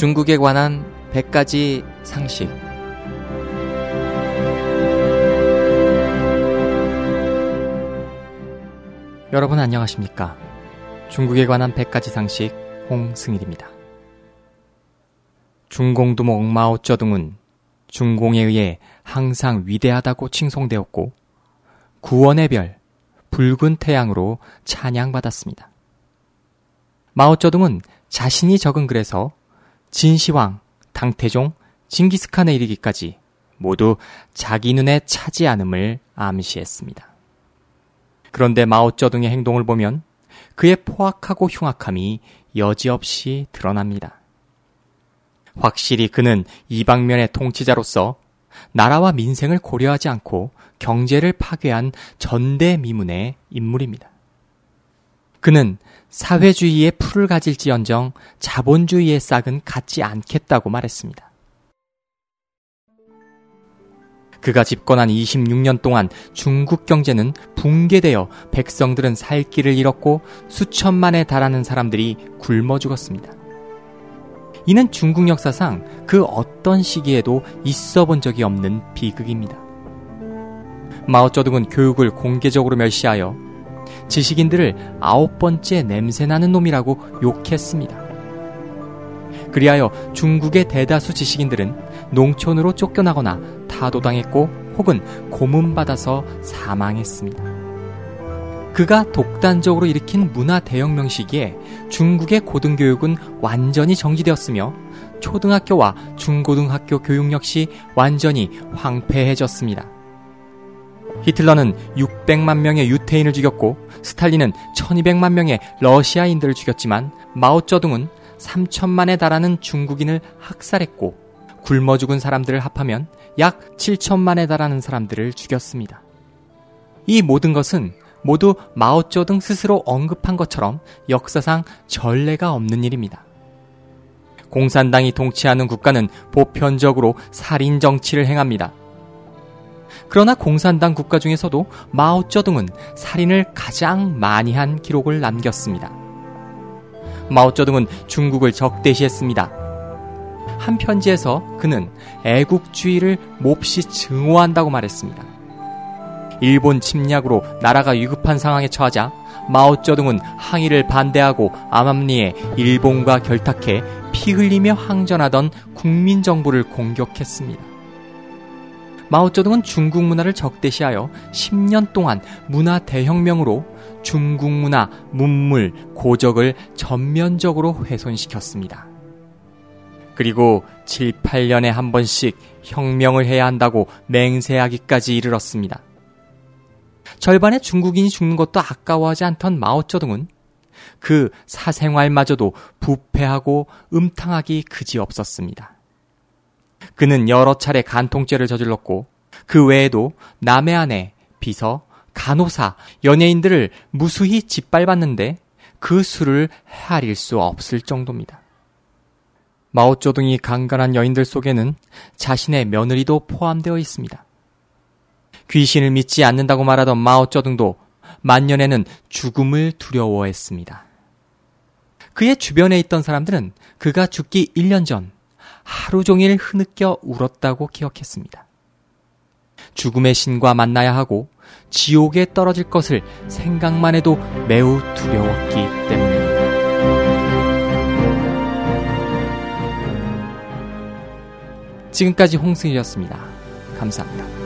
중국에 관한 100가지 상식. 여러분 안녕하십니까? 중국에 관한 100가지 상식 홍승일입니다. 중공두목 마오쩌둥은 중공에 의해 항상 위대하다고 칭송되었고 구원의 별, 붉은 태양으로 찬양받았습니다. 마오쩌둥은 자신이 적은 글에서 진시황, 당태종, 징기스칸에 이르기까지 모두 자기 눈에 차지 않음을 암시했습니다. 그런데 마오쩌둥의 행동을 보면 그의 포악하고 흉악함이 여지없이 드러납니다. 확실히 그는 이방면의 통치자로서 나라와 민생을 고려하지 않고 경제를 파괴한 전대미문의 인물입니다. 그는 사회주의의 풀을 가질지언정 자본주의의 싹은 갖지 않겠다고 말했습니다. 그가 집권한 26년 동안 중국 경제는 붕괴되어 백성들은 살 길을 잃었고 수천만에 달하는 사람들이 굶어 죽었습니다. 이는 중국 역사상 그 어떤 시기에도 있어 본 적이 없는 비극입니다. 마오쩌둥은 교육을 공개적으로 멸시하여 지식인들을 아홉 번째 냄새나는 놈이라고 욕했습니다. 그리하여 중국의 대다수 지식인들은 농촌으로 쫓겨나거나 타도당했고 혹은 고문받아서 사망했습니다. 그가 독단적으로 일으킨 문화 대혁명 시기에 중국의 고등교육은 완전히 정지되었으며 초등학교와 중고등학교 교육 역시 완전히 황폐해졌습니다. 히틀러는 600만 명의 유태인을 죽였고 스탈린은 1200만 명의 러시아인들을 죽였지만 마오쩌둥은 3천만에 달하는 중국인을 학살했고 굶어 죽은 사람들을 합하면 약 7천만에 달하는 사람들을 죽였습니다. 이 모든 것은 모두 마오쩌둥 스스로 언급한 것처럼 역사상 전례가 없는 일입니다. 공산당이 통치하는 국가는 보편적으로 살인 정치를 행합니다. 그러나 공산당 국가 중에서도 마오쩌둥은 살인을 가장 많이 한 기록을 남겼습니다. 마오쩌둥은 중국을 적대시했습니다. 한 편지에서 그는 애국주의를 몹시 증오한다고 말했습니다. 일본 침략으로 나라가 위급한 상황에 처하자 마오쩌둥은 항의를 반대하고 암암리에 일본과 결탁해 피 흘리며 항전하던 국민정부를 공격했습니다. 마오쩌둥은 중국 문화를 적대시하여 10년 동안 문화 대혁명으로 중국 문화, 문물, 고적을 전면적으로 훼손시켰습니다. 그리고 7, 8년에 한 번씩 혁명을 해야 한다고 맹세하기까지 이르렀습니다. 절반의 중국인이 죽는 것도 아까워하지 않던 마오쩌둥은 그 사생활마저도 부패하고 음탕하기 그지없었습니다. 그는 여러 차례 간통죄를 저질렀고 그 외에도 남의 아내, 비서, 간호사, 연예인들을 무수히 짓밟았는데 그 수를 헤아릴 수 없을 정도입니다. 마오쩌둥이 강간한 여인들 속에는 자신의 며느리도 포함되어 있습니다. 귀신을 믿지 않는다고 말하던 마오쩌둥도 만년에는 죽음을 두려워했습니다. 그의 주변에 있던 사람들은 그가 죽기 1년 전 하루 종일 흐느껴 울었다고 기억했습니다. 죽음의 신과 만나야 하고 지옥에 떨어질 것을 생각만 해도 매우 두려웠기 때문입니다. 지금까지 홍승일이었습니다. 감사합니다.